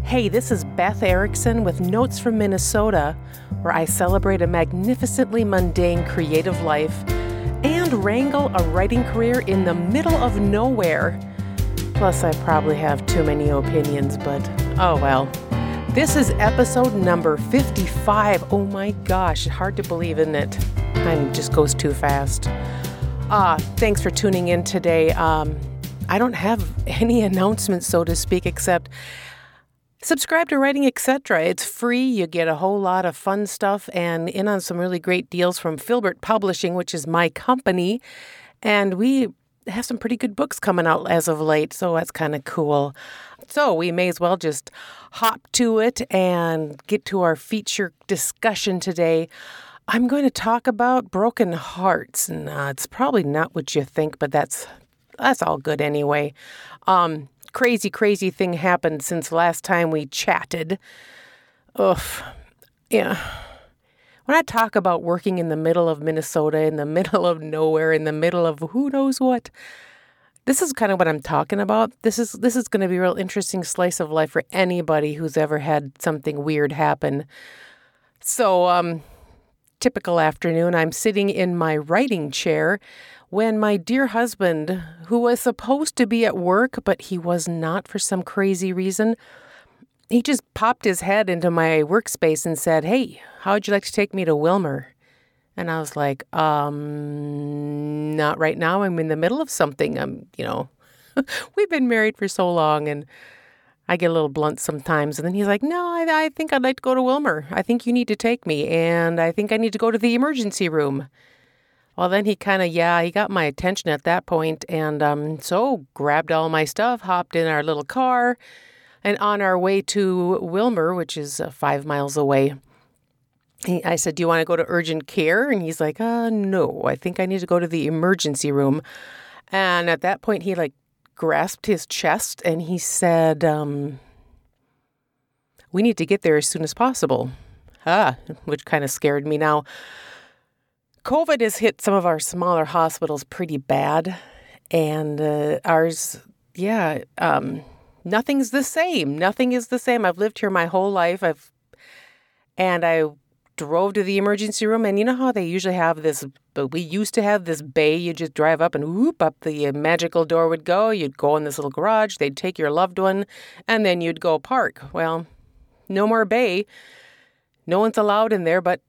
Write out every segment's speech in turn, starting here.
Hey, this is Beth Erickson with Notes from Minnesota, where I celebrate a magnificently mundane creative life and wrangle a writing career in the middle of nowhere. Plus, I probably have too many opinions, but oh well. This is episode number 55. Oh my gosh, hard to believe, isn't it? Time just goes too fast. Ah, thanks for tuning in today. Um, I don't have any announcements, so to speak, except subscribe to Writing Etc. It's free. You get a whole lot of fun stuff and in on some really great deals from Filbert Publishing, which is my company. And we have some pretty good books coming out as of late, so that's kind of cool. So we may as well just hop to it and get to our feature discussion today. I'm going to talk about broken hearts, and uh, it's probably not what you think, but that's that's all good anyway. Um, crazy, crazy thing happened since last time we chatted. Oof, yeah. When I talk about working in the middle of Minnesota, in the middle of nowhere, in the middle of who knows what, this is kind of what I'm talking about. This is this is going to be a real interesting slice of life for anybody who's ever had something weird happen. So, um, typical afternoon, I'm sitting in my writing chair when my dear husband, who was supposed to be at work, but he was not for some crazy reason, he just popped his head into my workspace and said, Hey, how would you like to take me to Willmar? And I was like, um, not right now. I'm in the middle of something. I'm, you know, we've been married for so long and I get a little blunt sometimes. And then he's like, no, I, I think I'd like to go to Willmar. I think you need to take me. And I think I need to go to the emergency room. Well, then he kind of, yeah, he got my attention at that point, and um, so grabbed all my stuff, hopped in our little car, and on our way to Willmar, which is uh, five miles away, he, I said, "Do you want to go to urgent care?" And he's like, "Uh, no, I think I need to go to the emergency room." And at that point, he like grasped his chest and he said, um, "We need to get there as soon as possible." Ah, which kind of scared me now. COVID has hit some of our smaller hospitals pretty bad, and uh, ours, yeah, um, nothing's the same. Nothing is the same. I've lived here my whole life. I've, and I drove to the emergency room, and you know how they usually have this. But we used to have this bay. You just drive up and whoop up the magical door would go. You'd go in this little garage. They'd take your loved one, and then you'd go park. Well, no more bay. No one's allowed in there, but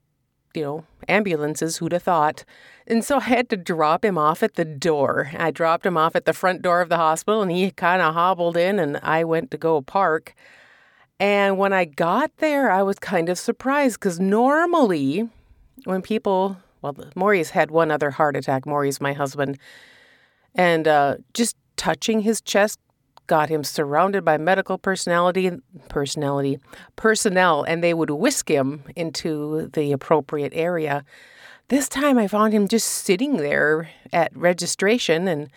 you know, ambulances, who'd have thought? And so I had to drop him off at the door. I dropped him off at the front door of the hospital and he kind of hobbled in and I went to go park. And when I got there, I was kind of surprised because normally when people, well, Maury's had one other heart attack. Maury's my husband. And uh, just touching his chest got him surrounded by medical personality personality personnel and they would whisk him into the appropriate area. This time I found him just sitting there at registration and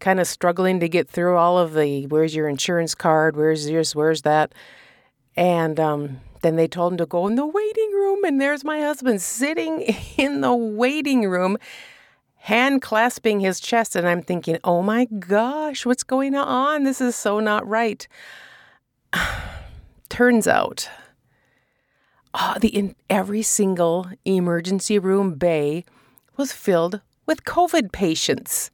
kind of struggling to get through all of the where's your insurance card, where's this, where's that. And um, then they told him to go in the waiting room, and there's my husband sitting in the waiting room hand clasping his chest. And I'm thinking, oh my gosh, what's going on? This is so not right. Turns out, oh, the in every single emergency room bay was filled with COVID patients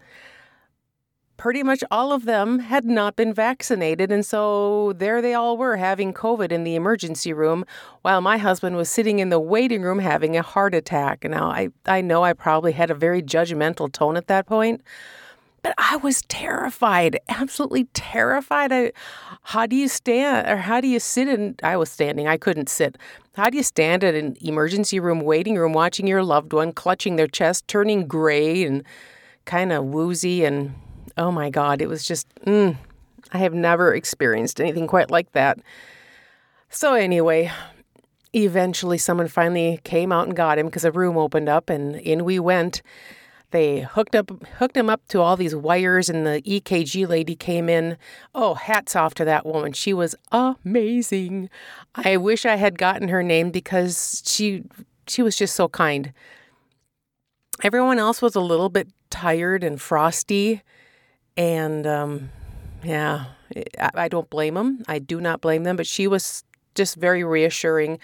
pretty much all of them had not been vaccinated. And so there they all were having COVID in the emergency room while my husband was sitting in the waiting room having a heart attack. Now, I, I know I probably had a very judgmental tone at that point. But I was terrified, absolutely terrified. I, how do you stand or how do you sit in? I was standing, I couldn't sit. How do you stand at an emergency room waiting room watching your loved one clutching their chest, turning gray and kind of woozy and oh my God, it was just, mm, I have never experienced anything quite like that. So, anyway, eventually someone finally came out and got him because a room opened up and in we went. They hooked up hooked him up to all these wires and the EKG lady came in. Oh, hats off to that woman. She was amazing. I wish I had gotten her name because she she was just so kind. Everyone else was a little bit tired and frosty and um, Yeah, I, I don't blame them. I do not blame them, but she was just very reassuring.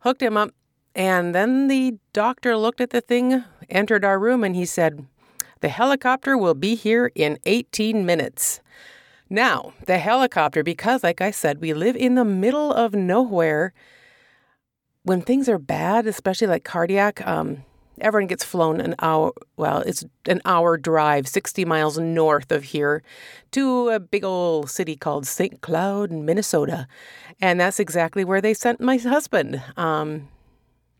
Hooked him up, and then the doctor looked at the thing, entered our room, and he said, The helicopter will be here in 18 minutes. Now, the helicopter, because like I said, we live in the middle of nowhere. When things are bad, especially like cardiac, um, everyone gets flown an hour, well, it's an hour drive, 60 miles north of here to a big old city called St. Cloud, Minnesota. And that's exactly where they sent my husband. Um,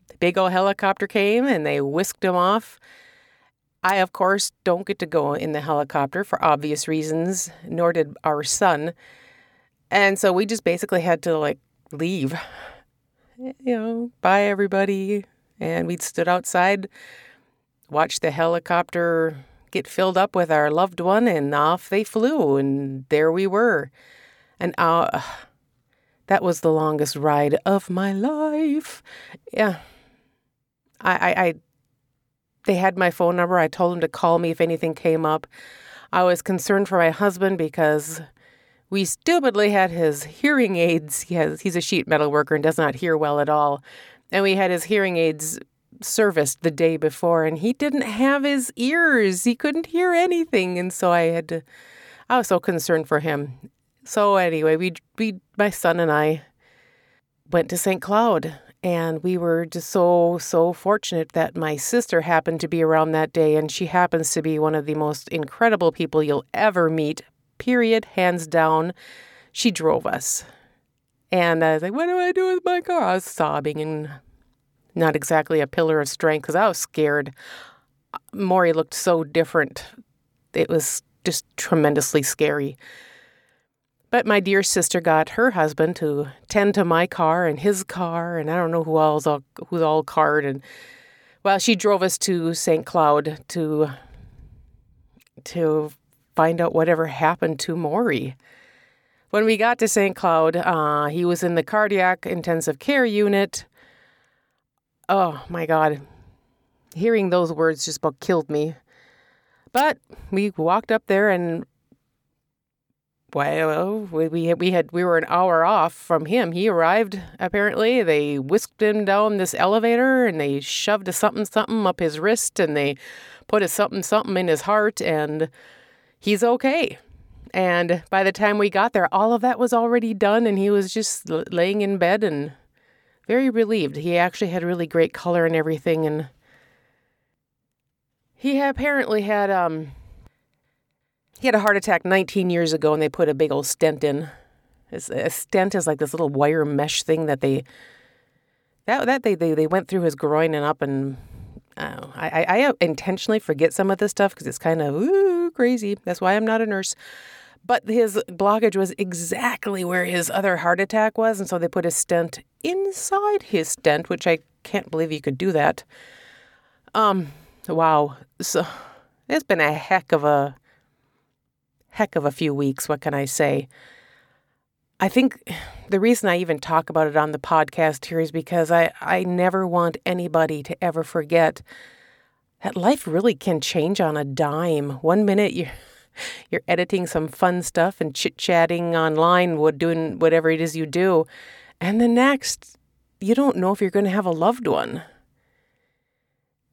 the big old helicopter came and they whisked him off I, of course, don't get to go in the helicopter for obvious reasons, nor did our son. And so we just basically had to like leave, you know, bye everybody. And we'd stood outside, watched the helicopter get filled up with our loved one, and off they flew. And there we were. And uh, that was the longest ride of my life. Yeah. I, I, I they had my phone number. I told them to call me if anything came up. I was concerned for my husband because we stupidly had his hearing aids. He has, he's a sheet metal worker and does not hear well at all. And we had his hearing aids serviced the day before, and he didn't have his ears. He couldn't hear anything. And so I had to, I was so concerned for him. So anyway, we, we my son and I went to St. Cloud and we were just so, so fortunate that my sister happened to be around that day. And she happens to be one of the most incredible people you'll ever meet, period, hands down. She drove us. And I was like, what do I do with my car? I was sobbing and not exactly a pillar of strength because I was scared. Maury looked so different. It was just tremendously scary. But my dear sister got her husband to tend to my car and his car, and I don't know who all's all who's all card. And well, she drove us to St. Cloud to to find out whatever happened to Maury. When we got to St. Cloud, uh, he was in the cardiac intensive care unit. Oh my God. Hearing those words just about killed me. But we walked up there and well, we we had we were an hour off from him. He arrived apparently. They whisked him down this elevator and they shoved a something something up his wrist and they put a something something in his heart and he's okay. And by the time we got there, all of that was already done and he was just laying in bed and very relieved. He actually had really great color and everything and he apparently had um he had a heart attack 19 years ago, and they put a big old stent in. A stent is like this little wire mesh thing that they that that they they, they went through his groin and up and oh, I, I, I intentionally forget some of this stuff because it's kind of ooh, crazy. That's why I'm not a nurse. But his blockage was exactly where his other heart attack was, and so they put a stent inside his stent, which I can't believe you could do that. Um, wow. So it's been a heck of a heck of a few weeks. What can I say? I think the reason I even talk about it on the podcast here is because I, I never want anybody to ever forget that life really can change on a dime. One minute you're you're editing some fun stuff and chit chatting online, doing whatever it is you do, and the next you don't know if you're going to have a loved one.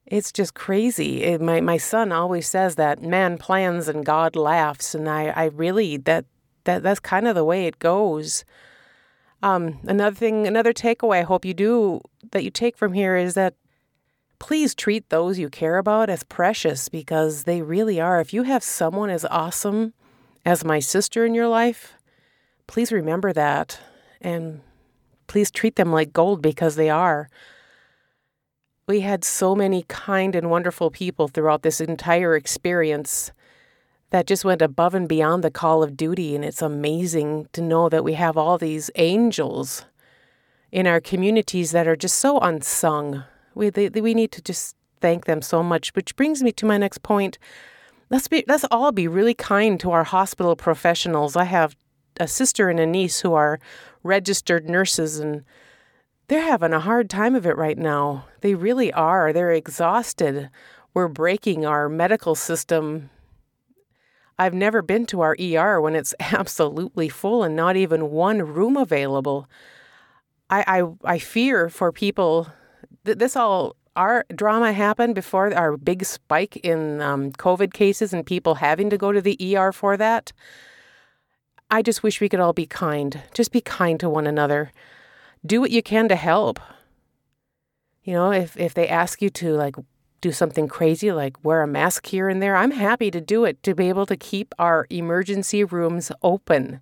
It's just crazy. It, my my son always says that man plans and God laughs, and I I really that that that's kind of the way it goes. Um, another thing, another takeaway I hope you do that you take from here is that please treat those you care about as precious because they really are. If you have someone as awesome as my sister in your life, please remember that and please treat them like gold because they are. We had so many kind and wonderful people throughout this entire experience that just went above and beyond the call of duty. And it's amazing to know that we have all these angels in our communities that are just so unsung. We, they, we need to just thank them so much, which brings me to my next point. Let's be let's all be really kind to our hospital professionals. I have a sister and a niece who are registered nurses and they're having a hard time of it right now. They really are. They're exhausted. We're breaking our medical system. I've never been to our ER when it's absolutely full and not even one room available. I I, I fear for people. Th- this all our drama happened before our big spike in um, COVID cases and people having to go to the ER for that. I just wish we could all be kind. Just be kind to one another. Do what you can to help. You know, if, if they ask you to like do something crazy like wear a mask here and there, I'm happy to do it to be able to keep our emergency rooms open.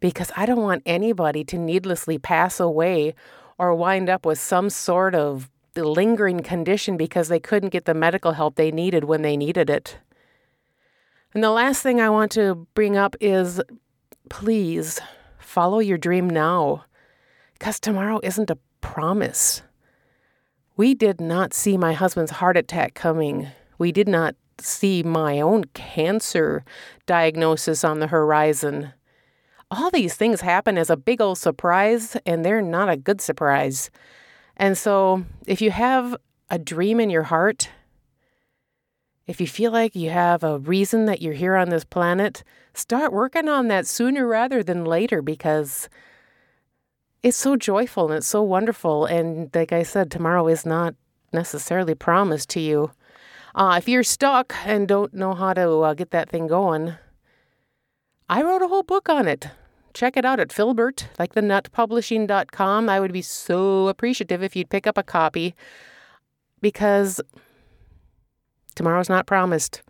Because I don't want anybody to needlessly pass away or wind up with some sort of lingering condition because they couldn't get the medical help they needed when they needed it. And the last thing I want to bring up is please follow your dream now because tomorrow isn't a promise. We did not see my husband's heart attack coming. We did not see my own cancer diagnosis on the horizon. All these things happen as a big old surprise, and they're not a good surprise. And so, if you have a dream in your heart, if you feel like you have a reason that you're here on this planet, start working on that sooner rather than later because it's so joyful and it's so wonderful. And like I said, tomorrow is not necessarily promised to you. Uh, if you're stuck and don't know how to uh, get that thing going, I wrote a whole book on it. Check it out at Filbert, like the nutpublishing.com. I would be so appreciative if you'd pick up a copy because tomorrow's not promised.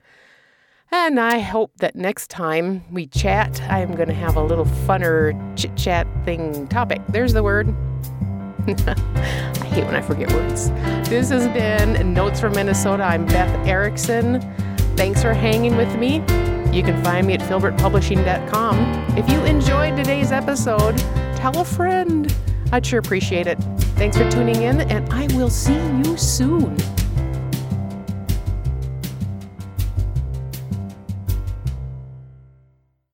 And I hope that next time we chat, I'm going to have a little funner chit chat thing topic. There's the word. I hate when I forget words. This has been Notes from Minnesota. I'm Beth Erickson. Thanks for hanging with me. You can find me at filbertpublishing.com. If you enjoyed today's episode, tell a friend. I'd sure appreciate it. Thanks for tuning in, and I will see you soon.